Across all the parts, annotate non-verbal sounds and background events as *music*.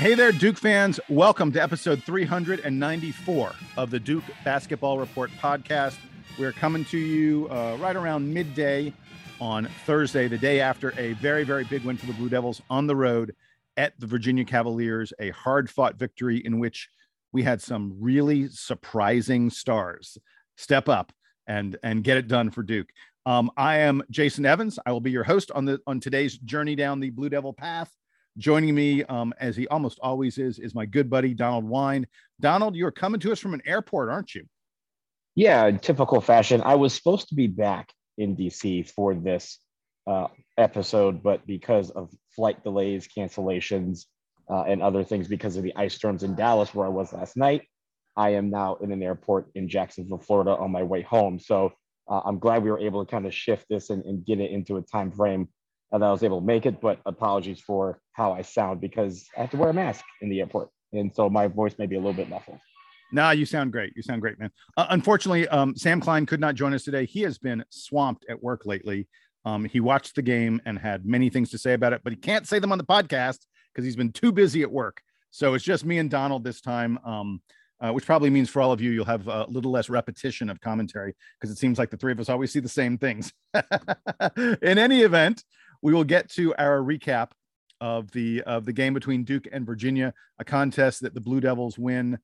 Hey there, Duke fans. Welcome to episode 394 of the Duke Basketball Report podcast. We're coming to you uh, right around midday on Thursday, the day after a very, very big win for the Blue Devils on the road at the Virginia Cavaliers, a hard fought victory in which we had some really surprising stars step up and, and get it done for Duke. Um, I am Jason Evans. I will be your host on the on today's journey down the Blue Devil path. Joining me, um, as he almost always is, is my good buddy Donald Wine. Donald, you're coming to us from an airport, aren't you? Yeah, typical fashion. I was supposed to be back in DC for this uh, episode, but because of flight delays, cancellations, uh, and other things, because of the ice storms in Dallas, where I was last night, I am now in an airport in Jacksonville, Florida, on my way home. So uh, I'm glad we were able to kind of shift this and, and get it into a time frame and I was able to make it. But apologies for how I sound because I have to wear a mask in the airport, and so my voice may be a little bit muffled. Nah, you sound great. You sound great, man. Uh, unfortunately, um, Sam Klein could not join us today. He has been swamped at work lately. Um, he watched the game and had many things to say about it, but he can't say them on the podcast because he's been too busy at work. So it's just me and Donald this time. Um, uh, which probably means for all of you, you'll have a little less repetition of commentary because it seems like the three of us always see the same things. *laughs* In any event, we will get to our recap of the of the game between Duke and Virginia, a contest that the Blue Devils win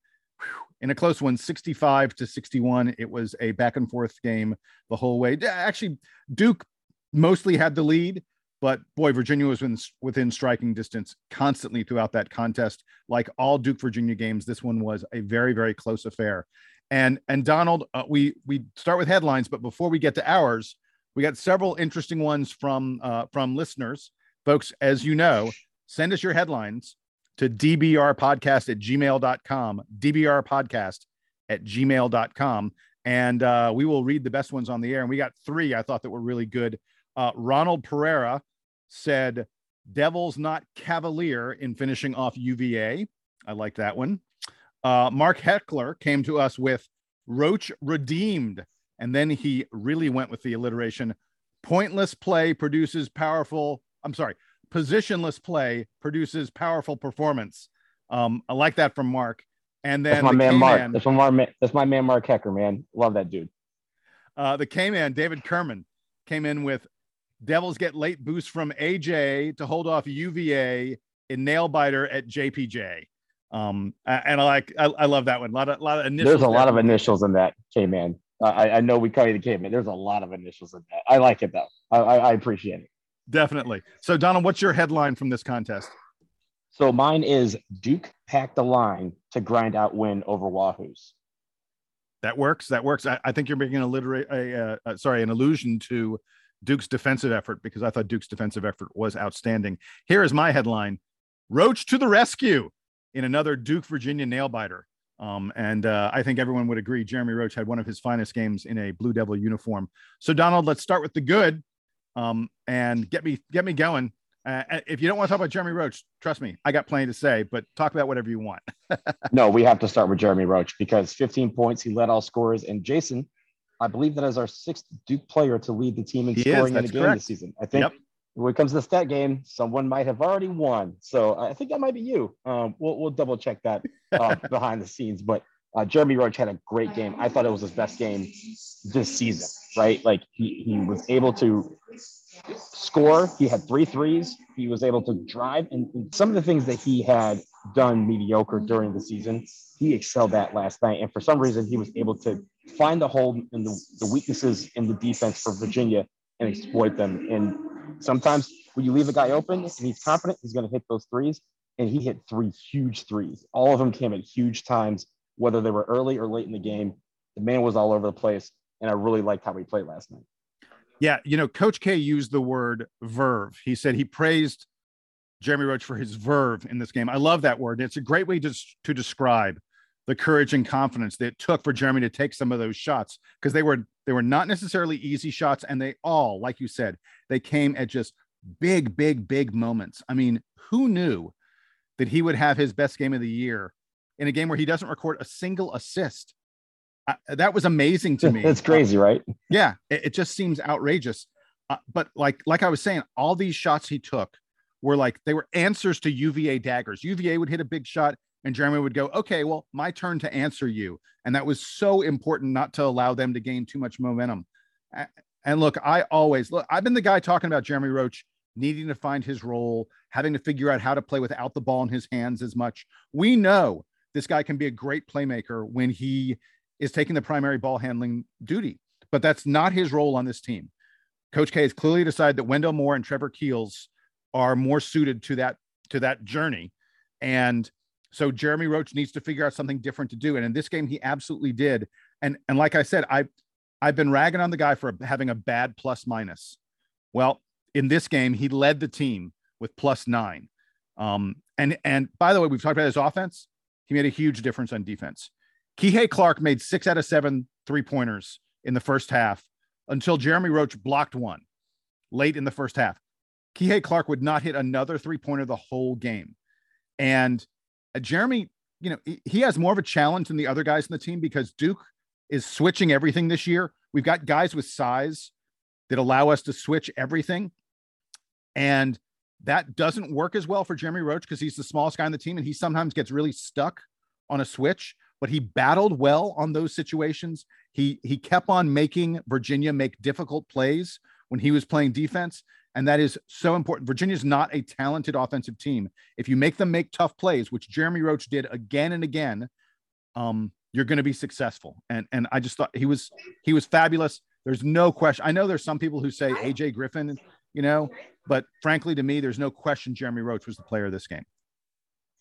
in a close one, 65 to 61. It was a back and forth game the whole way. Actually, Duke mostly had the lead, but boy, Virginia was within, striking distance constantly throughout that contest. Like all Duke Virginia games, this one was a very very close affair. And and Donald, uh, we we start with headlines, but before we get to ours, We got several interesting ones from uh, from listeners, folks. As you know, send us your headlines to dbrpodcast at gmail.com. dbrpodcast at gmail.com, and uh, we will read the best ones on the air. And we got three I thought that were really good. Uh, Ronald Pereira said, "Devils not cavalier in finishing off UVA." I like that one. Uh, Mark Heckler came to us with Roach redeemed. And then he really went with the alliteration. Pointless play produces powerful, I'm sorry, positionless play produces powerful performance. Um, I like that from Mark. And then that's my the man Mark. K-Man- That's my man. That's my man Mark Hecker, man. Love that dude. Uh, the K Man, David Kerman, came in with Devils get late boost from AJ to hold off UVA in nail biter at JPJ. Um, and I like, I, I love that one. A lot of, lot of initials. There's a lot of initials in that K man. I, I know we call you the K man. There's a lot of initials in that. I like it though. I, I, I appreciate it. Definitely. So, Donald, what's your headline from this contest? So mine is Duke packed the line to grind out win over Wahoos. That works. That works. I, I think you're making a literate, a, uh, uh, sorry, an allusion to Duke's defensive effort because I thought Duke's defensive effort was outstanding. Here is my headline: Roach to the rescue in another Duke Virginia nail biter. Um, and uh, I think everyone would agree Jeremy Roach had one of his finest games in a Blue Devil uniform. So Donald, let's start with the good, um, and get me get me going. Uh, if you don't want to talk about Jeremy Roach, trust me, I got plenty to say. But talk about whatever you want. *laughs* no, we have to start with Jeremy Roach because 15 points, he led all scorers. And Jason, I believe that is our sixth Duke player to lead the team in He is, scoring in a game correct. this season. I think Yep. when it comes to the stat game, someone might have already won. So I think that might be you. Um, we'll, we'll double check that uh, *laughs* behind the scenes. But uh, Jeremy Roach had a great game. I thought it was his best game this season, right? Like he, he was able to score. He had three threes. He was able to drive. And and some of the things that he had done mediocre during the season, he excelled at last night. And for some reason, he was able to find the hole in the, the weaknesses in the defense for Virginia and exploit them. And sometimes when you leave a guy open and he's confident, he's going to hit those threes. And he hit three huge threes. All of them came at huge times, whether they were early or late in the game. The man was all over the place. And I really liked how he played last night. Yeah, you know, Coach K used the word verve. He said he praised Jeremy Roach for his verve in this game. I love that word. It's a great way to, to describe the courage and confidence that it took for Jeremy to take some of those shots because they were they were not necessarily easy shots and they all, like you said, they came at just big, big, big moments. I mean, who knew that he would have his best game of the year in a game where he doesn't record a single assist? I, that was amazing to *laughs* me. That's crazy, right? Yeah, it, it just seems outrageous. Uh, but like like I was saying, all these shots he took were like they were answers to UVA daggers. UVA would hit a big shot, and Jeremy would go, "Okay, well, my turn to answer you." And that was so important not to allow them to gain too much momentum. And look, I always look. I've been the guy talking about Jeremy Roach needing to find his role, having to figure out how to play without the ball in his hands as much. We know this guy can be a great playmaker when he is taking the primary ball handling duty, but that's not his role on this team. Coach K has clearly decided that Wendell Moore and Trevor Keels are more suited to that to that journey, and so Jeremy Roach needs to figure out something different to do. And in this game, he absolutely did. And and like I said, I I've been ragging on the guy for having a bad plus minus. Well, in this game, he led the team with plus nine. Um, and and by the way, we've talked about his offense. He made a huge difference on defense. Kihei Clark made six out of seven three pointers in the first half until Jeremy Roach blocked one late in the first half. Kihei Clark would not hit another three pointer the whole game. And uh, Jeremy, you know, he, he has more of a challenge than the other guys in the team because Duke is switching everything this year. We've got guys with size that allow us to switch everything. And that doesn't work as well for Jeremy Roach because he's the smallest guy on the team and he sometimes gets really stuck on a switch, but he battled well on those situations. He he kept on making Virginia make difficult plays when he was playing defense, and that is so important. Virginia's not a talented offensive team. If you make them make tough plays, which Jeremy Roach did again and again, um, you're going to be successful. And and I just thought he was he was fabulous. There's no question. I know there's some people who say AJ Griffin, you know, but frankly, to me, there's no question Jeremy Roach was the player of this game.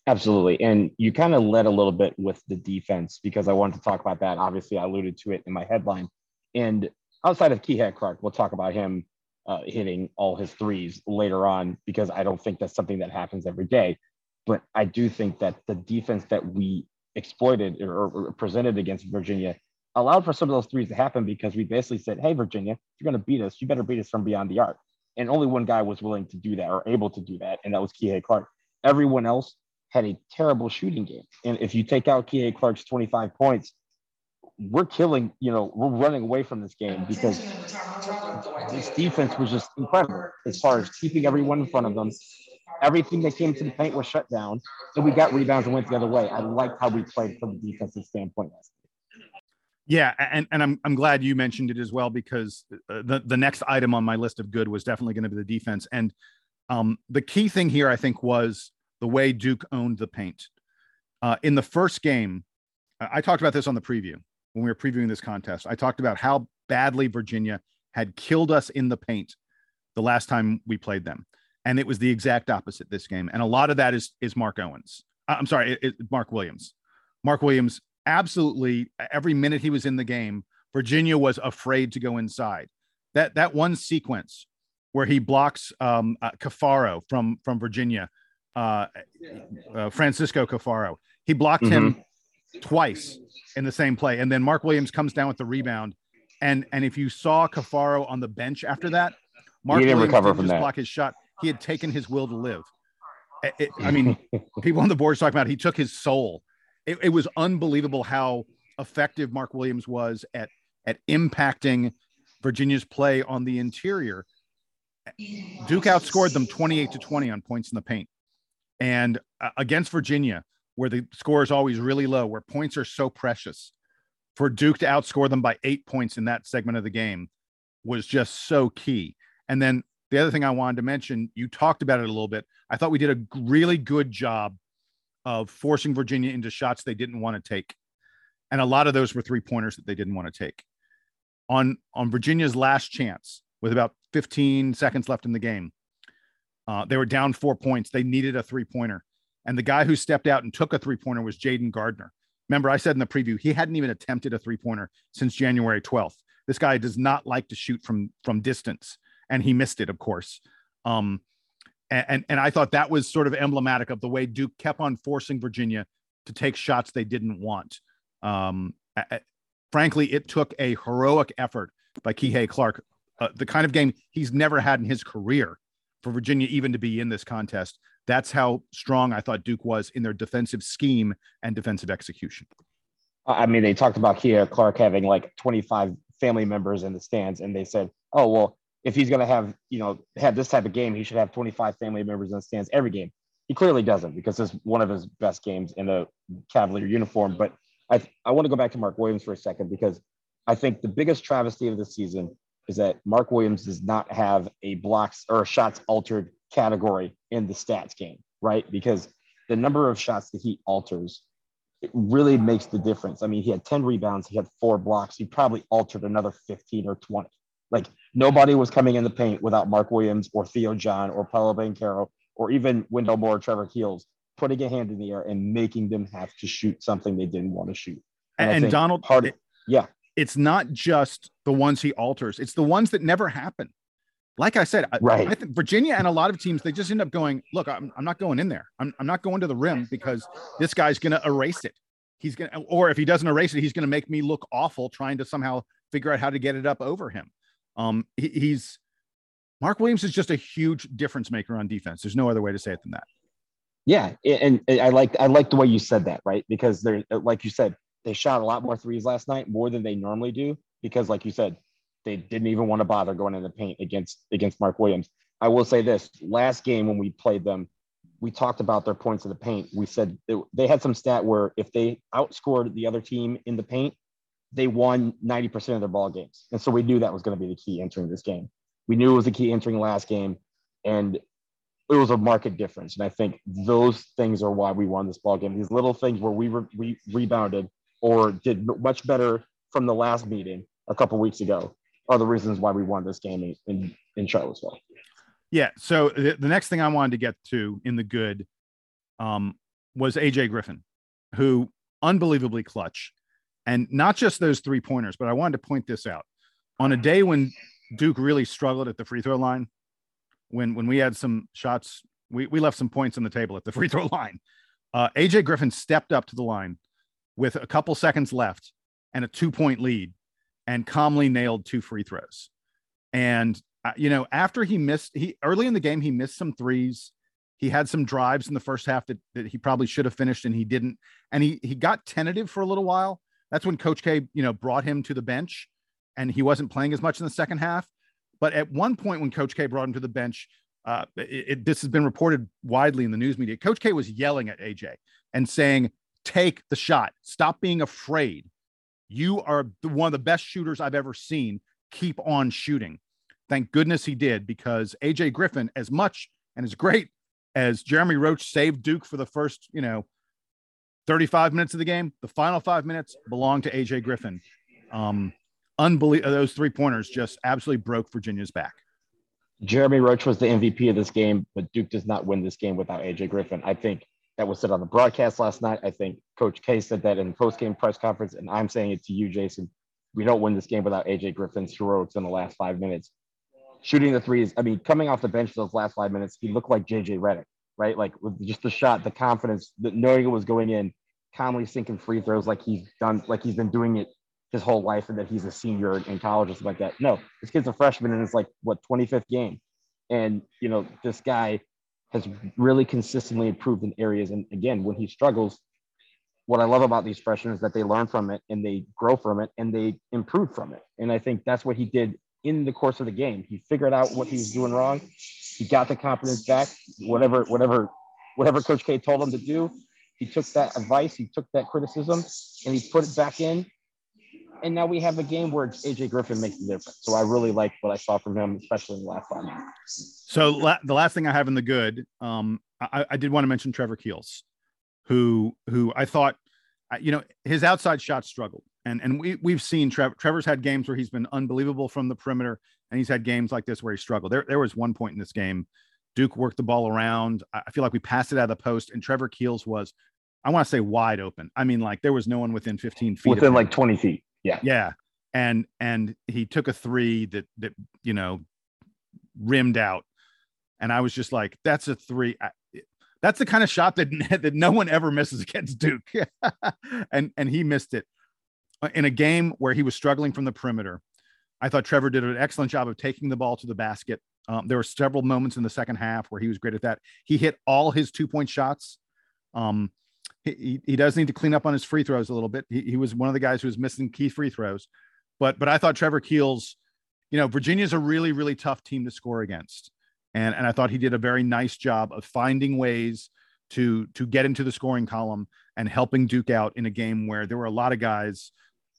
Absolutely. And you kind of led a little bit with the defense because I wanted to talk about that. Obviously, I alluded to it in my headline. And outside of Kihei Clark, we'll talk about him uh, hitting all his threes later on because I don't think that's something that happens every day. But I do think that the defense that we exploited or, or presented against Virginia allowed for some of those threes to happen because we basically said, "Hey, Virginia, if you're going to beat us, you better beat us from beyond the arc." And only one guy was willing to do that or able to do that, and that was Kihei Clark. Everyone else had a terrible shooting game. And if you take out Kihei Clark's 25 points, we're killing, you know, we're running away from this game because this defense was just incredible as far as keeping everyone in front of them. Everything that came to the paint was shut down. And we got rebounds and went the other way. I liked how we played from the defensive standpoint last yeah, and, and I'm I'm glad you mentioned it as well because uh, the the next item on my list of good was definitely going to be the defense. And um, the key thing here, I think, was the way Duke owned the paint. Uh, in the first game, I talked about this on the preview when we were previewing this contest. I talked about how badly Virginia had killed us in the paint the last time we played them, and it was the exact opposite this game. And a lot of that is is Mark Owens. Uh, I'm sorry, it, it, Mark Williams. Mark Williams absolutely every minute he was in the game, Virginia was afraid to go inside. That that one sequence where he blocks um, uh, Caffaro from from Virginia uh, uh, Francisco Caffaro. He blocked mm-hmm. him twice in the same play, and then Mark Williams comes down with the rebound. And and if you saw Caffaro on the bench after that, Mark he didn't Williams recover didn't from just that. block his shot. He had taken his will to live. *laughs* It- it- I mean, people on the board talking about he took his soul. It, it was unbelievable how effective Mark Williams was at at impacting Virginia's play on the interior. Duke outscored them 28 to 20 on points in the paint. And uh, against Virginia, where the score is always really low, where points are so precious, for Duke to outscore them by eight points in that segment of the game was just so key. And then the other thing I wanted to mention, you talked about it a little bit. I thought we did a really good job of forcing Virginia into shots they didn't want to take. And a lot of those were three pointers that they didn't want to take. On on Virginia's last chance, with about 15 seconds left in the game, uh, they were down four points. They needed a three pointer. And the guy who stepped out and took a three pointer was Jayden Gardner. Remember, I said in the preview, he hadn't even attempted a three pointer since January 12th. This guy does not like to shoot from from distance, and he missed it, of course. Um, and, and I thought that was sort of emblematic of the way Duke kept on forcing Virginia to take shots they didn't want. Um, a- frankly, it took a heroic effort by Kihei Clark, uh, the kind of game he's never had in his career, for Virginia even to be in this contest. That's how strong I thought Duke was in their defensive scheme and defensive execution. I mean, they talked about Kihei Clark having like 25 family members in the stands, and they said, "Oh, well, if he's going to have, you know, have this type of game, he should have 25 family members in the stands every game." He clearly doesn't because it's one of his best games in a Cavalier uniform. But I, I want to go back to Mark Williams for a second because I think the biggest travesty of the season is that Mark Williams does not have a blocks or shots altered category in the stats game, right? Because the number of shots that he alters it really makes the difference. I mean, he had 10 rebounds, he had four blocks, he probably altered another 15 or 20. Like nobody was coming in the paint without Mark Williams or Theo John or Paolo Banchero or even Wendell Moore or Trevor Keels putting a hand in the air and making them have to shoot something they didn't want to shoot. And, and Donald, part of, yeah, it's not just the ones he alters; it's the ones that never happen. Like I said, I- Right. I think Virginia and a lot of teams they just end up going, "Look, I'm, I'm not going in there. I'm, I'm not going to the rim because this guy's going to erase it. He's going to, or if he doesn't erase it, he's going to make me look awful trying to somehow figure out how to get it up over him." Um, he, he's Mark Williams is just a huge difference maker on defense. There's no other way to say it than that. Yeah, and, I like I like the way you said that, right? Because they're like you said, they shot a lot more threes last night, more than they normally do. Because, like you said, they didn't even want to bother going in the paint against against Mark Williams. I will say this: last game when we played them, we talked about their points in the paint. We said they, they had some stat where if they outscored the other team in the paint, they won ninety percent of their ball games, and so we knew that was going to be the key entering this game. We knew it was the key entering last game, and it was a market difference. And I think those things are why we won this ball game. These little things where we we rebounded or did much better from the last meeting a couple weeks ago are the reasons why we won this game in in, in Charlottesville. Yeah. So the, the next thing I wanted to get to in the good um, was AJ Griffin, who unbelievably clutch, and not just those three pointers, but I wanted to point this out. on a day when Duke really struggled at the free throw line, when when we had some shots, we, we left some points on the table at the *laughs* free throw line. Uh, AJ Griffin stepped up to the line with a couple seconds left and a two point lead and calmly nailed two free throws. And, uh, you know, after he missed, he early in the game, he missed some threes. He had some drives in the first half that, that he probably should have finished and he didn't. And he, he got tentative for a little while. That's when Coach K, you know, brought him to the bench and he wasn't playing as much in the second half. But at one point, when Coach K brought him to the bench, uh, it, it, this has been reported widely in the news media. Coach K was yelling at AJ and saying, "Take the shot. Stop being afraid. You are the, one of the best shooters I've ever seen. Keep on shooting." Thank goodness he did because AJ Griffin, as much and as great as Jeremy Roach saved Duke for the first, you know, 35 minutes of the game, the final five minutes belonged to AJ Griffin. Um, unbelievable. Those three pointers just absolutely broke Virginia's back. Jeremy Roach was the MVP of this game, but Duke does not win this game without AJ Griffin. I think that was said on the broadcast last night. I think Coach K said that in the post-game press conference, and I'm saying it to you, Jason. We don't win this game without AJ Griffin's heroics in the last five minutes. Shooting the threes, I mean, coming off the bench those last five minutes, he looked like JJ Redick, right? Like with just the shot, the confidence, the, knowing it was going in, calmly sinking free throws like he's done, like he's been doing it his whole life and that he's a senior in college or like that. No, this kid's a freshman and it's like what 25th game. And you know, this guy has really consistently improved in areas. And again, when he struggles, what I love about these freshmen is that they learn from it and they grow from it and they improve from it. And I think that's what he did in the course of the game. He figured out what he was doing wrong. He got the confidence back. Whatever, whatever, whatever Coach K told him to do, he took that advice, he took that criticism, and he put it back in and now we have a game where AJ Griffin makes the difference. So I really like what I saw from him, especially in the last five minutes. So la- the last thing I have in the good, um, I, I did want to mention Trevor Keels, who who I thought, you know, his outside shots struggled, and and we we've seen Trevor. Trevor's had games where he's been unbelievable from the perimeter, and he's had games like this where he struggled. There there was one point in this game, Duke worked the ball around. I feel like we passed it out of the post, and Trevor Keels was. I want to say wide open. I mean, like there was no one within 15 feet. Within like 20 feet. Yeah. Yeah. And and he took a three that that you know rimmed out. And I was just like, that's a three. That's the kind of shot that *laughs* that no one ever misses against Duke. *laughs* and and he missed it in a game where he was struggling from the perimeter. I thought Trevor did an excellent job of taking the ball to the basket. Um, there were several moments in the second half where he was great at that. He hit all his two point shots. Um, he, he does need to clean up on his free throws a little bit. He, he was one of the guys who was missing key free throws, but but I thought Trevor Keels, you know, Virginia's a really really tough team to score against, and and I thought he did a very nice job of finding ways to to get into the scoring column and helping Duke out in a game where there were a lot of guys,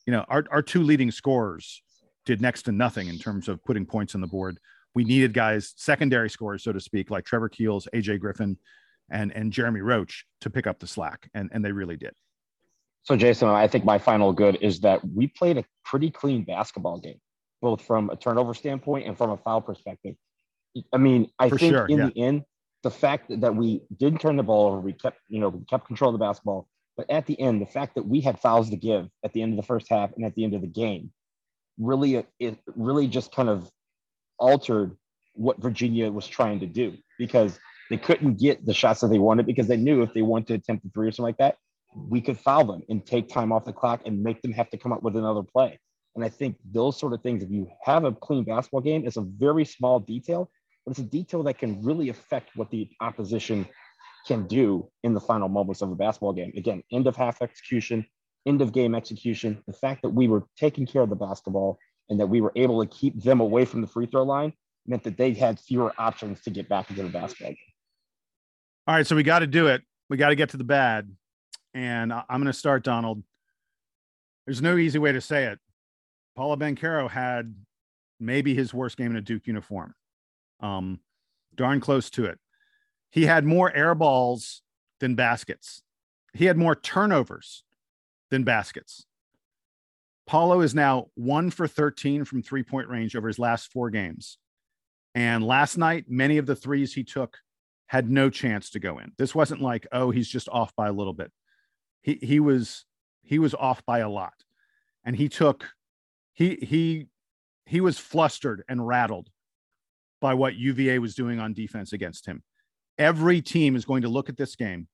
you know, our our two leading scorers did next to nothing in terms of putting points on the board. We needed guys, secondary scorers, so to speak, like Trevor Keels, AJ Griffin, and and Jeremy Roach to pick up the slack, and and they really did. So Jason, I think my final good is that we played a pretty clean basketball game, both from a turnover standpoint and from a foul perspective. I mean, I For think sure, in yeah. the end, the fact that we didn't turn the ball over, we kept you know we kept control of the basketball, but at the end, the fact that we had fouls to give at the end of the first half and at the end of the game, really uh, it really just kind of altered what Virginia was trying to do because they couldn't get the shots that they wanted because they knew if they wanted to attempt a three or something like that, we could foul them and take time off the clock and make them have to come up with another play. And I think those sort of things, if you have a clean basketball game, it's a very small detail, but it's a detail that can really affect what the opposition can do in the final moments of a basketball game. Again, end of half execution, end of game execution. The fact that we were taking care of the basketball and that we were able to keep them away from the free throw line meant that they had fewer options to get back into the basketball game. All right, so we got to do it. We got to get to the bad. And I'm going to start, Donald. There's no easy way to say it. Paolo Banchero had maybe his worst game in a Duke uniform. Um, darn close to it. He had more air balls than baskets. He had more turnovers than baskets. Paolo is now one for 13 from three point range over his last four games. And last night, many of the threes he took had no chance to go in. This wasn't like, oh, he's just off by a little bit. He he was he was off by a lot. And he took he he he was flustered and rattled by what UVA was doing on defense against him. Every team is going to look at this game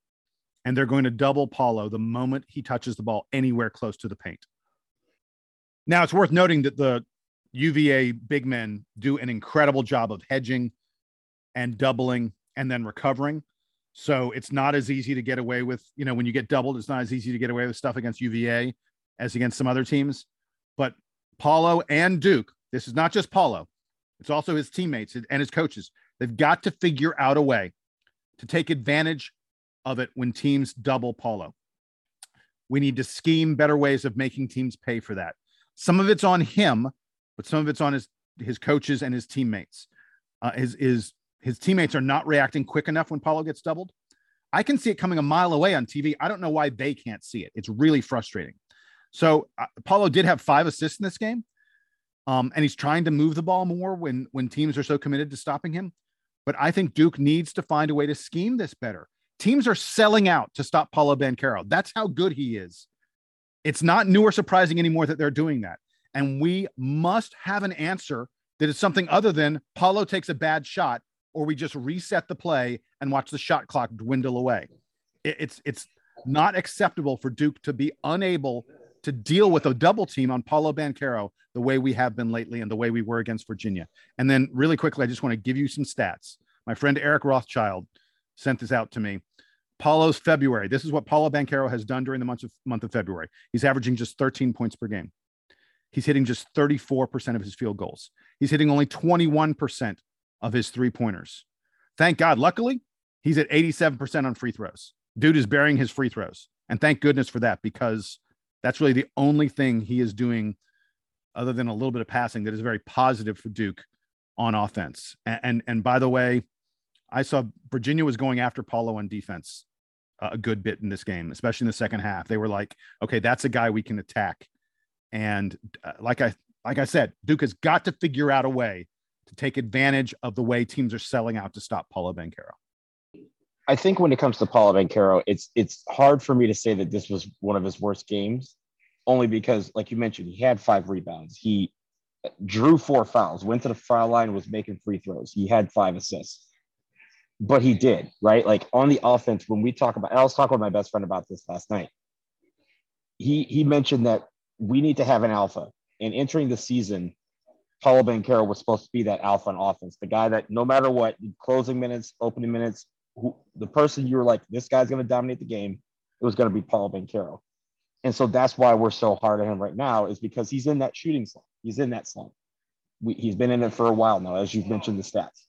and they're going to double Paolo the moment he touches the ball anywhere close to the paint. Now, it's worth noting that the UVA big men do an incredible job of hedging and doubling and then recovering. So it's not as easy to get away with, you know, when you get doubled, it's not as easy to get away with stuff against UVA as against some other teams. But Paolo and Duke, this is not just Paolo, it's also his teammates and his coaches. They've got to figure out a way to take advantage of it when teams double Paolo. We need to scheme better ways of making teams pay for that. Some of it's on him, but some of it's on his his coaches and his teammates. Uh, his his his teammates are not reacting quick enough when Paolo gets doubled. I can see it coming a mile away on TV. I don't know why they can't see it. It's really frustrating. So uh, Paolo did have five assists in this game, um, and he's trying to move the ball more when when teams are so committed to stopping him. But I think Duke needs to find a way to scheme this better. Teams are selling out to stop Paolo Banchero. That's how good he is. It's not new or surprising anymore that they're doing that. And we must have an answer that is something other than Paolo takes a bad shot or we just reset the play and watch the shot clock dwindle away. It's it's not acceptable for Duke to be unable to deal with a double team on Paolo Banchero the way we have been lately and the way we were against Virginia. And then, really quickly, I just want to give you some stats. My friend Eric Rothschild sent this out to me. Paolo's February. This is what Paolo Banchero has done during the month of, month of February. He's averaging just 13 points per game. He's hitting just 34% of his field goals. He's hitting only 21% of his three pointers. Thank God. Luckily, he's at 87% on free throws. Dude is burying his free throws. And thank goodness for that because that's really the only thing he is doing other than a little bit of passing that is very positive for Duke on offense. And and, and by the way, I saw Virginia was going after Paolo on defense a good bit in this game, especially in the second half. They were like, okay, that's a guy we can attack. And uh, like I like I said, Duke has got to figure out a way to take advantage of the way teams are selling out to stop Paolo Banchero. I think when it comes to Paolo Banchero, it's it's hard for me to say that this was one of his worst games, only because, like you mentioned, he had five rebounds. He drew four fouls, went to the foul line, was making free throws. He had five assists, but he did right. Like on the offense, when we talk about, I was talking with my best friend about this last night. He he mentioned that we need to have an alpha, and entering the season, Paolo Banchero was supposed to be that alpha on offense, the guy that no matter what, closing minutes, opening minutes, who, the person you were like, this guy's going to dominate the game, it was going to be Paolo Banchero. And so that's why we're so hard on him right now, is because he's in that shooting slump. He's in that slump. We, he's been in it for a while now, as you've mentioned the stats.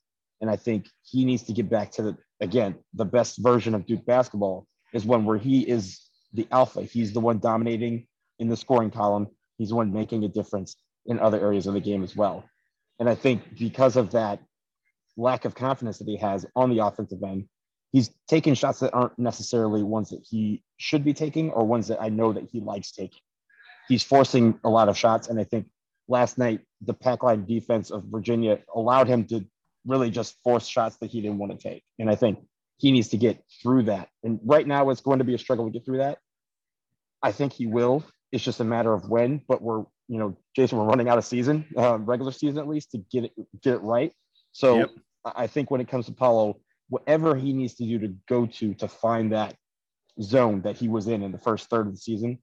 And I think he needs to get back to the, again, the best version of Duke basketball is one where he is the alpha. He's the one dominating in the scoring column. He's the one making a difference in other areas of the game as well. And I think because of that lack of confidence that he has on the offensive end, he's taking shots that aren't necessarily ones that he should be taking or ones that I know that he likes taking. He's forcing a lot of shots. And I think last night, the pack line defense of Virginia allowed him to really just force shots that he didn't want to take. And I think he needs to get through that. And right now, it's going to be a struggle to get through that. I think he will. It's just a matter of when, but we're, you know, Jason, we're running out of season, uh, regular season at least, to get it get it right. So yep. I think when it comes to Paolo, whatever he needs to do to go to to find that zone that he was in in the first third of the season,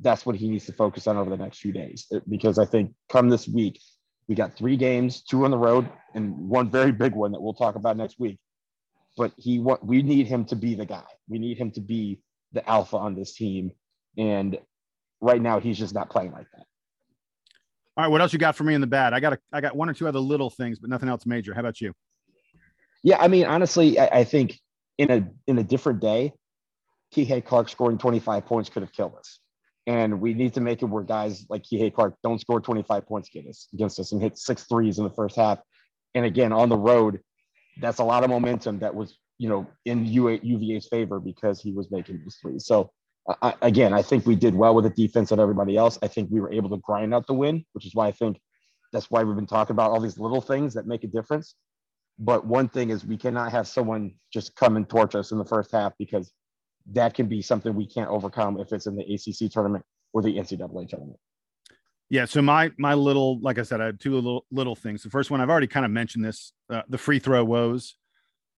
that's what he needs to focus on over the next few days. Because I think come this week, we got three games, two on the road, and one very big one that we'll talk about next week. But he what we need him to be the guy. We need him to be the alpha on this team. And right now he's just not playing like that. All right, what else you got for me in the bad? I got a, I got one or two other little things, but nothing else major. How about you? Yeah, I mean, honestly, I, I think in a in a different day, Kihei Clark scoring 25 points could have killed us. And we need to make it where guys like Kihei Clark don't score 25 points against us and hit six threes in the first half. And again, on the road, that's a lot of momentum that was, you know, in UVA's favor because he was making those threes. So I, again, I think we did well with the defense and everybody else. I think we were able to grind out the win, which is why I think that's why we've been talking about all these little things that make a difference. But one thing is we cannot have someone just come and torch us in the first half because that can be something we can't overcome if it's in the ACC tournament or the NCAA tournament. Yeah. So my my little, like I said, I had two little little things. The first one I've already kind of mentioned this: uh, the free throw woes.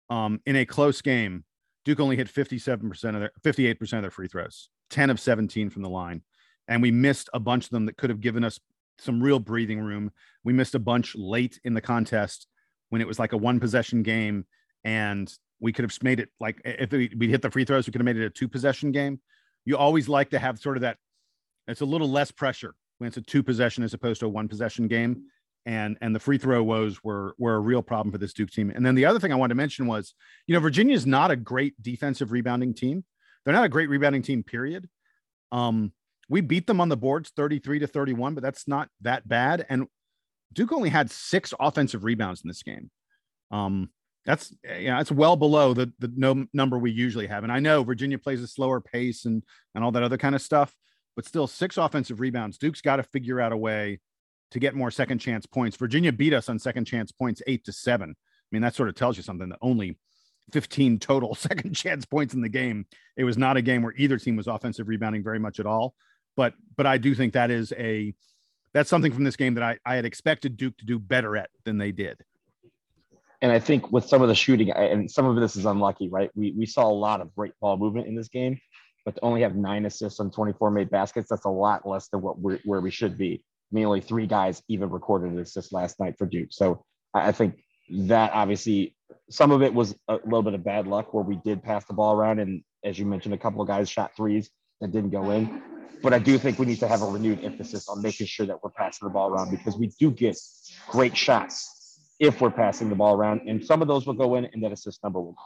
Um, in a close game, Duke only hit 57% of their 58% of their free throws, 10 of 17 from the line. And we missed a bunch of them that could have given us some real breathing room. We missed a bunch late in the contest when it was like a one possession game and we could have made it like if we hit the free throws, we could have made it a two possession game. You always like to have sort of that. It's a little less pressure when it's a two possession as opposed to a one possession game. And and the free throw woes were were a real problem for this Duke team. And then the other thing I wanted to mention was, you know, Virginia is not a great defensive rebounding team. They're not a great rebounding team, period. Um, we beat them on the boards 33 to 31, but that's not that bad. And Duke only had six offensive rebounds in this game. Um, that's yeah, it's well below the the no number we usually have. And I know Virginia plays a slower pace and and all that other kind of stuff, but still six offensive rebounds. Duke's got to figure out a way to get more second chance points. Virginia beat us on second chance points eight to seven. I mean, that sort of tells you something that only 15 *laughs* total second chance points in the game. It was not a game where either team was offensive rebounding very much at all. But but I do think that is a that's something from this game that I, I had expected Duke to do better at than they did and I think with some of the shooting, and some of this is unlucky, right? We we saw a lot of great ball movement in this game, but to only have nine assists on 24 made baskets, that's a lot less than what we're where we should be. I mean, only three guys even recorded an assist last night for Duke. So I think that obviously some of it was a little bit of bad luck where we did pass the ball around, and as you mentioned, a couple of guys shot threes that didn't go in. But I do think we need to have a renewed emphasis on making sure that we're passing the ball around because we do get great shots if we're passing the ball around. And some of those will go in, and that assist number will.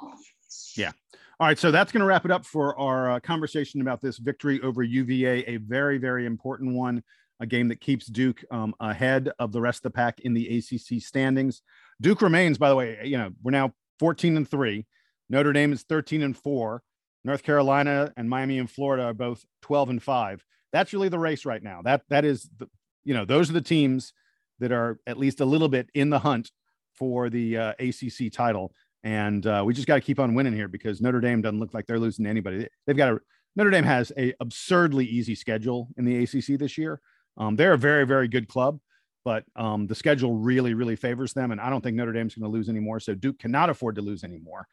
Yeah. All right. So that's going to wrap it up for our uh, conversation about this victory over UVA, a very, very important one, a game that keeps Duke um, ahead of the rest of the pack in the ACC standings. Duke remains, by the way, you know, we're now 14 and three. Notre Dame is 13 and four. North Carolina and Miami and Florida are both 12 and five. That's really the race right now. That that is the, you know, those are the teams that are at least a little bit in the hunt for the uh, ACC title. And uh, we just got to keep on winning here because Notre Dame doesn't look like they're losing to anybody. They've got a Notre Dame has a absurdly easy schedule in the ACC this year. Um, they're a very very good club, but um, the schedule really really favors them, and I don't think Notre Dame's going to lose anymore. So Duke cannot afford to lose anymore.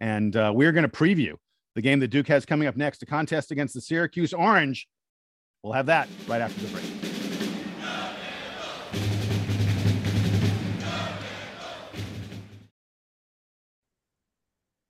And uh, we're going to preview the game that Duke has coming up next, a contest against the Syracuse Orange. We'll have that right after the break.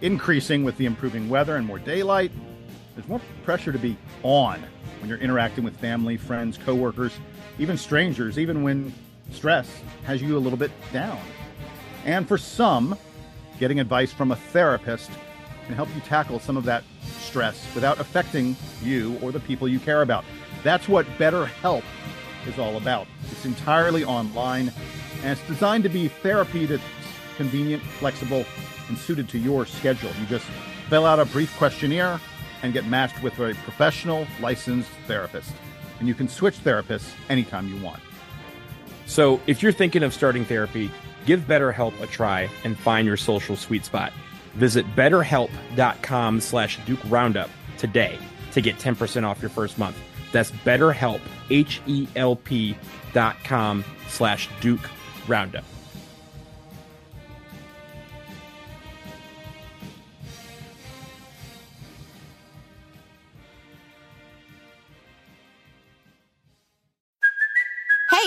increasing with the improving weather and more daylight. There's more pressure to be on when you're interacting with family, friends, coworkers, even strangers, even when stress has you a little bit down. And for some, getting advice from a therapist can help you tackle some of that stress without affecting you or the people you care about. That's what BetterHelp is all about. It's entirely online and it's designed to be therapy that's convenient, flexible, and suited to your schedule. You just fill out a brief questionnaire and get matched with a professional licensed therapist. And you can switch therapists anytime you want. So if you're thinking of starting therapy, give BetterHelp a try and find your social sweet spot. Visit betterhelp.com slash Duke Roundup today to get 10% off your first month. That's betterhelp, H-E-L-P dot com slash Duke Roundup.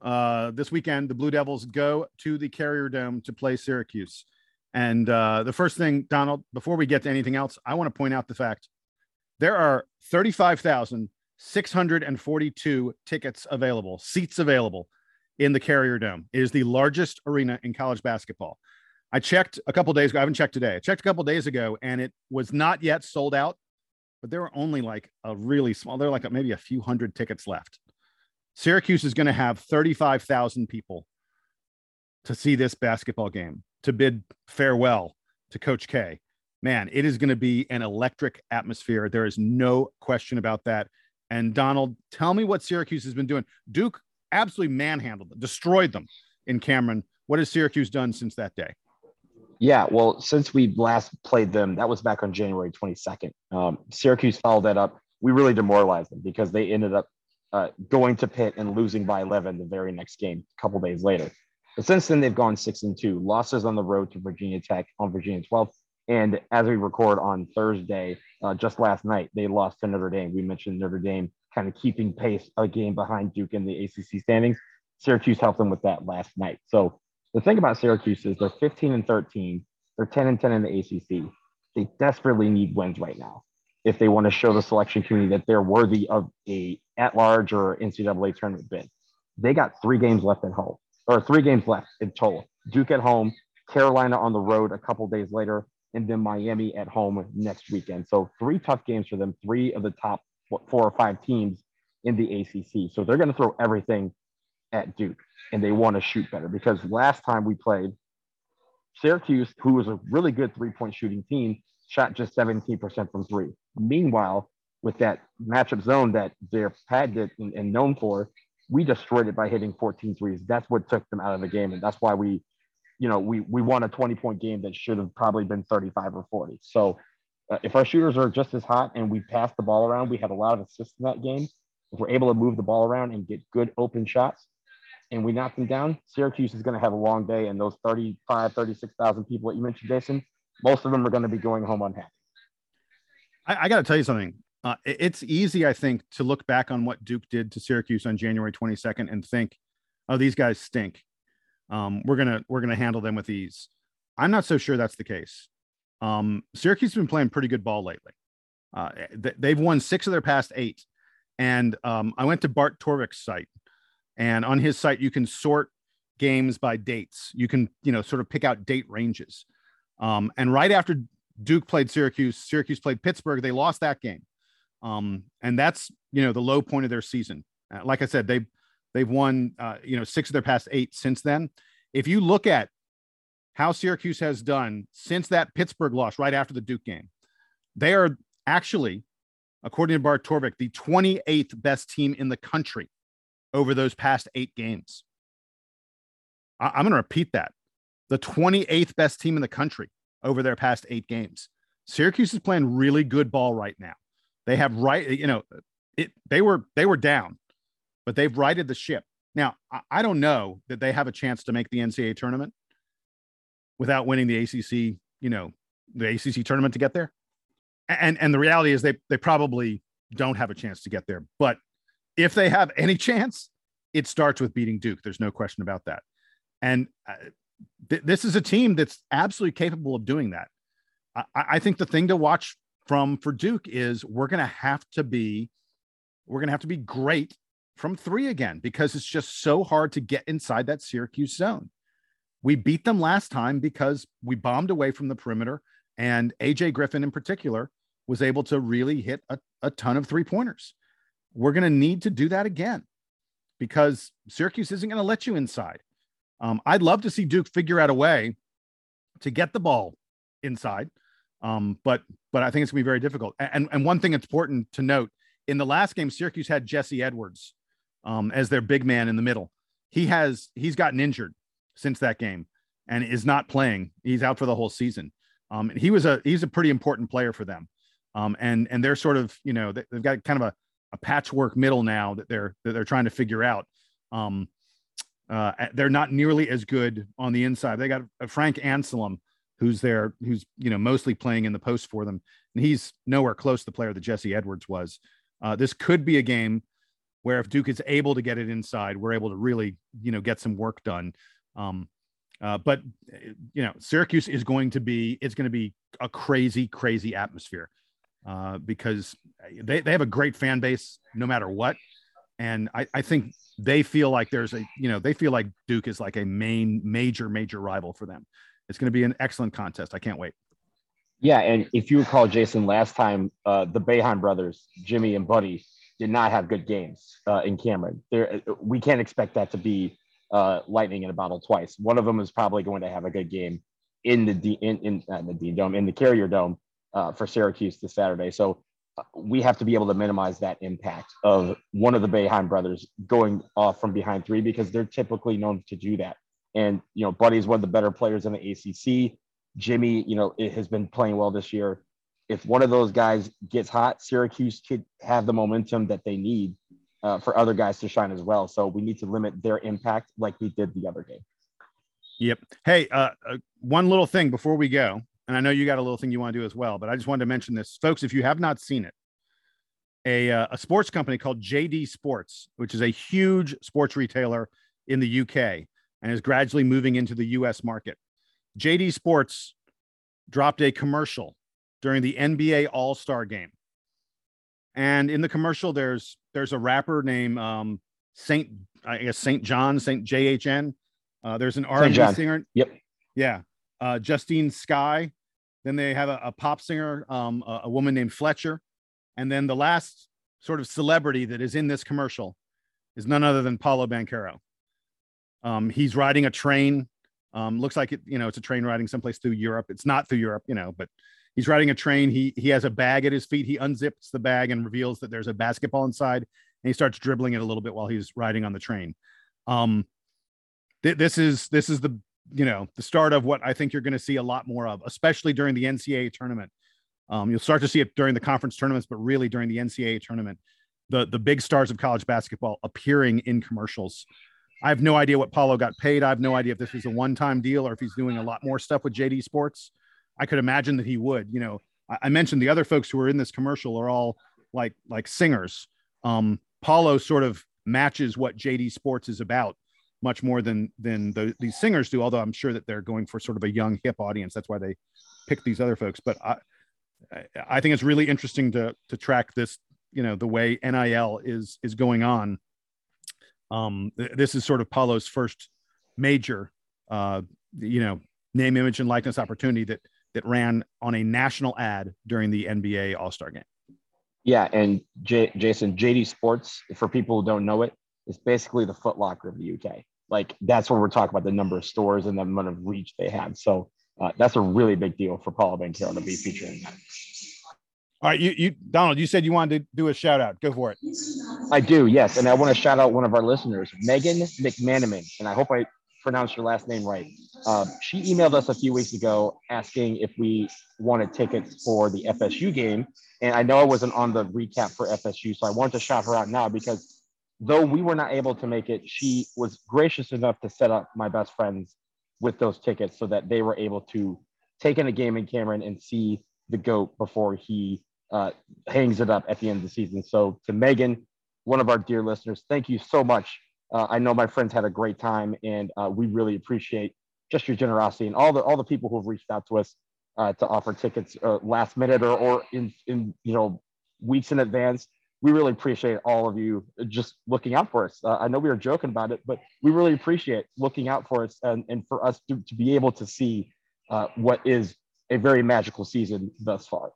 Uh, this weekend, the Blue Devils go to the Carrier Dome to play Syracuse. And uh, the first thing, Donald, before we get to anything else, I want to point out the fact there are 35,642 tickets available, seats available in the Carrier Dome. It is the largest arena in college basketball. I checked a couple days ago. I haven't checked today. I checked a couple days ago, and it was not yet sold out, but there were only like a really small. There were like maybe a few hundred tickets left. Syracuse is going to have 35,000 people to see this basketball game, to bid farewell to Coach K. Man, it is going to be an electric atmosphere. There is no question about that. And Donald, tell me what Syracuse has been doing. Duke absolutely manhandled them, destroyed them in Cameron. What has Syracuse done since that day? Yeah, well, since we last played them, that was back on January 22nd. Um, Syracuse followed that up. We really demoralized them because they ended up uh, going to Pitt and losing by 11 the very next game, a couple days later. But since then, they've gone six and two, losses on the road to Virginia Tech on Virginia 12th. And as we record on Thursday, uh, just last night, they lost to Notre Dame. We mentioned Notre Dame kind of keeping pace a game behind Duke in the ACC standings. Syracuse helped them with that last night. So the thing about Syracuse is they're 15 and 13. They're 10 and 10 in the ACC. They desperately need wins right now if they want to show the selection community that they're worthy of a at-large or NCAA tournament bid. They got three games left at home, or three games left in total. Duke at home, Carolina on the road a couple days later, and then Miami at home next weekend. So three tough games for them. Three of the top four or five teams in the ACC. So they're going to throw everything at Duke, and they want to shoot better because last time we played, Syracuse, who was a really good three-point shooting team, shot just 17% from three. Meanwhile, with that matchup zone that they're padded and, and, known for, we destroyed it by hitting 14 threes. That's what took them out of the game. And that's why we, you know, we, we won a 20 point game that should have probably been 35 or 40. So uh, if our shooters are just as hot and we pass the ball around, we had a lot of assists in that game. If we're able to move the ball around and get good open shots and we knock them down, Syracuse is going to have a long day. And those 35, 36,000 people that you mentioned, Jason, most of them are going to be going home unhappy. I, I got to tell you something. Uh, it's easy, I think, to look back on what Duke did to Syracuse on January 22nd and think, "Oh, these guys stink. Um, we're gonna we're gonna handle them with ease." I'm not so sure that's the case. Um, Syracuse has been playing pretty good ball lately. Uh, they've won six of their past eight, and um, I went to Bart Torvik's site, and on his site you can sort games by dates. You can you know sort of pick out date ranges. Um, and right after Duke played Syracuse, Syracuse played Pittsburgh. They lost that game, um, and that's you know the low point of their season. Uh, like I said, they they've won uh, you know six of their past eight since then. If you look at how Syracuse has done since that Pittsburgh loss right after the Duke game, they are actually, according to Bart Torvik, the 28th best team in the country over those past eight games. I- I'm going to repeat that the 28th best team in the country over their past eight games. Syracuse is playing really good ball right now. They have right, you know, it they were they were down, but they've righted the ship. Now, I, I don't know that they have a chance to make the NCAA tournament without winning the ACC, you know, the ACC tournament to get there. And and the reality is they they probably don't have a chance to get there. But if they have any *laughs* chance, it starts with beating Duke. There's no question about that. And uh, th- this is a team that's absolutely capable of doing that. I, I think the thing to watch from for Duke is we're going to have to be we're going to have to be great from three again because it's just so hard to get inside that Syracuse zone. We beat them last time because we bombed away from the perimeter, and AJ Griffin in particular was able to really hit a, a ton of three pointers. We're going to need to do that again because Syracuse isn't going to let you inside. Um, I'd love to see Duke figure out a way to get the ball inside, um, but but I think it's going to be very difficult. And and one thing that's important to note in the last game, Syracuse had Jesse Edwards um, as their big man in the middle. He has he's gotten injured since that game and is not playing. He's out for the whole season. Um, and he was a he's a pretty important player for them. Um, and and they're sort of you know they've got kind of a, a patchwork middle now that they're that they're trying to figure out. Um, uh, they're not nearly as good on the inside. They got Frank Anselem, who's there, who's you know mostly playing in the post for them, and he's nowhere close to the player that Jesse Edwards was. Uh, this could be a game where if Duke is able to get it inside, we're able to really, you know, get some work done. Um, uh, but you know, Syracuse is going to be it's going to be a crazy, crazy atmosphere uh, because they, they have a great fan base no matter what, and I, I think they feel like there's a you know they feel like Duke is like a main major major rival for them. It's going to be an excellent contest. I can't wait. Yeah, and if you recall, Jason, last time uh, the Boeheim brothers, Jimmy and Buddy, did not have good games uh, in Cameron. We can't expect that to be uh, lightning in a bottle twice. One of them is probably going to have a good game in the D, in, in the Dean Dome in the Carrier Dome uh, for Syracuse this Saturday. So we have to be able to minimize that impact of one of the Boeheim brothers going off from behind three because they're typically known to do that. And you know, Buddy is one of the better players in the ACC. Jimmy, you know, it has been playing well this year if one of those guys gets hot, Syracuse could have the momentum that they need uh, for other guys to shine as well. So we need to limit their impact like we did the other game. Yep. Hey, uh, uh, one little thing before we go, and I know you got a little thing you want to do as well, but I just wanted to mention this, folks. If you have not seen it, a uh, a sports company called JD Sports, which is a huge sports retailer in the UK and is gradually moving into the US market. JD Sports dropped a commercial during the NBA All Star game. And in the commercial, there's there's a rapper named um, Saint I guess Saint John Saint J H N. Uh, there's an R&B singer. Yep. Yeah. Uh, Justine Skye. Then they have a, a pop singer, um, a, a, woman named Fletcher, and then the last sort of celebrity that is in this commercial is none other than Paolo Banchero. Um, he's riding a train. Um, looks like it, you know, it's a train riding someplace through Europe. It's not through Europe, you know, but he's riding a train. He he has a bag at his feet. He unzips the bag and reveals that there's a basketball inside, and he starts dribbling it a little bit while he's riding on the train. Um, th- this is this is the you know the start of what I think you're going to see a lot more of, especially during the NCAA tournament. Um, you'll start to see it during the conference tournaments, but really during the NCAA tournament, the the big stars of college basketball appearing in commercials. I have no idea what Paolo got paid. I have no idea if this was a one time deal or if he's doing a lot more stuff with JD Sports. I could imagine that he would. You know, I, I mentioned the other folks who are in this commercial are all like like singers. Um, Paolo sort of matches what JD Sports is about much more than than the, these singers do. Although I'm sure that they're going for sort of a young hip audience. That's why they pick these other folks. But I I think it's really interesting to to track this. You know, the way NIL is is going on. Um, this is sort of Paolo's first major, uh, you know, name, image, and likeness opportunity that that ran on a national ad during the NBA All Star game. Yeah, and J- Jason, JD Sports, for people who don't know it, is basically the Foot Locker of the UK. Like that's where we're talking about the number of stores and the amount of reach they have. So uh, that's a really big deal for Paula Paul Banchero to be featuring that. All right, you, you Donald, you said you wanted to do a shout out. Go for it. I do, yes, and I want to shout out one of our listeners, Megan McManaman, and I hope I pronounced your last name right. Uh, she emailed us a few weeks ago asking if we wanted tickets for the FSU game. And I know I wasn't on the recap for FSU, so I wanted to shout her out now because though we were not able to make it, she was gracious enough to set up my best friends with those tickets so that they were able to take in a game in Cameron and see the GOAT before he uh, hangs it up at the end of the season. So to Megan, one of our dear listeners, thank you so much Uh, I know my friends had a great time, and uh, we really appreciate just your generosity and all the all the people who have reached out to us uh, to offer tickets uh, last minute or or in in you know weeks in advance. We really appreciate all of you just looking out for us. Uh, I know we were joking about it, but we really appreciate looking out for us and, and for us to, to be able to see uh, what is a very magical season thus far.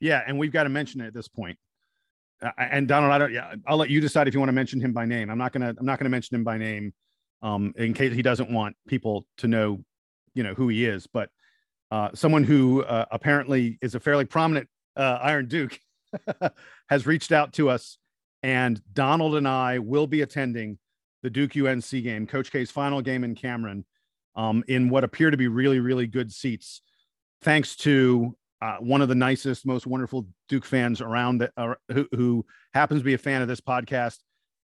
Yeah, and we've got to mention it at this point. Uh, and Donald, I don't. Yeah, I'll let you decide if you want to mention him by name. I'm not gonna. I'm not gonna mention him by name, um, in case he doesn't want people to know, you know, who he is. But uh, someone who uh, apparently is a fairly prominent uh, Iron Duke *laughs* has reached out to us, and Donald and I will be attending the Duke UNC game, Coach K's final game in Cameron, um, in what appear to be really, really good seats, thanks to uh, one of the nicest, most wonderful Duke fans around that, uh, who, who happens to be a fan of this podcast.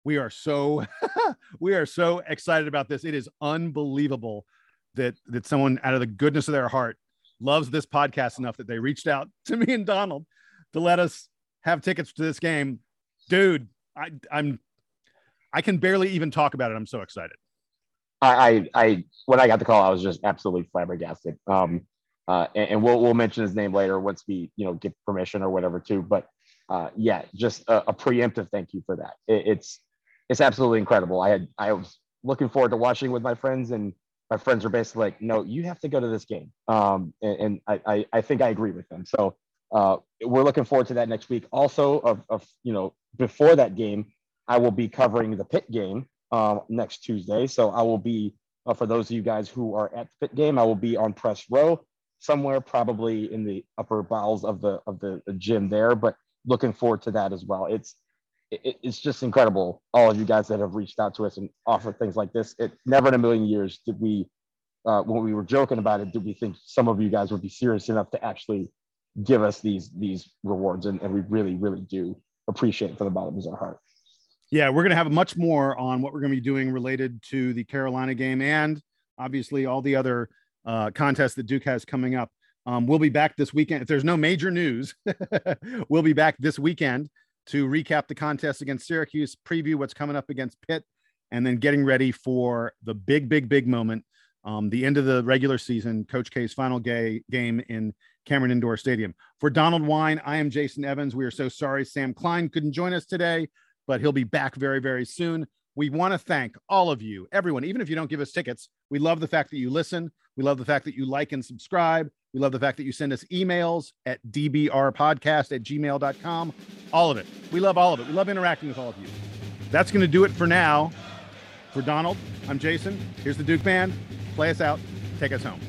We are so *laughs* we are so excited about this. It is unbelievable that that someone out of the goodness of their heart loves this podcast enough that they reached out to me and Donald to let us have tickets to this game. Dude, I, I'm I can barely even talk about it. I'm so excited. I, I, when I got the call, I was just absolutely flabbergasted. Um, uh, and, and, we'll we'll mention his name later once we you know get permission or whatever too. But uh, yeah, just a, a, preemptive thank you for that. It, it's it's absolutely incredible. I had I was looking forward to watching with my friends, and my friends are basically like, "No, you have to go to this game." Um, and, and I, I, I think I agree with them. So uh, we're looking forward to that next week. Also, of, of you know before that game, I will be covering the Pitt game um, next Tuesday. So I will be uh, for those of you guys who are at the Pitt game, I will be on press row somewhere probably in the upper bowels of the of the, the gym there. But looking forward to that as well. It's it, it's just incredible. All of you guys that have reached out to us and offered things like this. It never in a million years did we, uh, when we were joking about it, did we think some of you guys would be serious enough to actually give us these these rewards, and, and we really really do appreciate from the bottom of our heart. Yeah, we're going to have much more on what we're going to be doing related to the Carolina game and obviously all the other uh, contest that Duke has coming up. Um, we'll be back this weekend. If there's no major news, *laughs* we'll be back this weekend to recap the contest against Syracuse, preview what's coming up against Pitt, and then getting ready for the big, big, big moment, um, the end of the regular season, Coach K's final gay, game in Cameron Indoor Stadium. For Donald Wine, I am Jason Evans. We are so sorry Sam Klein couldn't join us today, but he'll be back very, very soon. We want to thank all of you, everyone, even if you don't give us tickets. We love the fact that you listen. We love the fact that you like and subscribe. We love the fact that you send us emails at dbrpodcast at gmail.com. All of it. We love all of it. We love interacting with all of you. That's going to do it for now. For Donald, I'm Jason. Here's the Duke Band. Play us out. Take us home.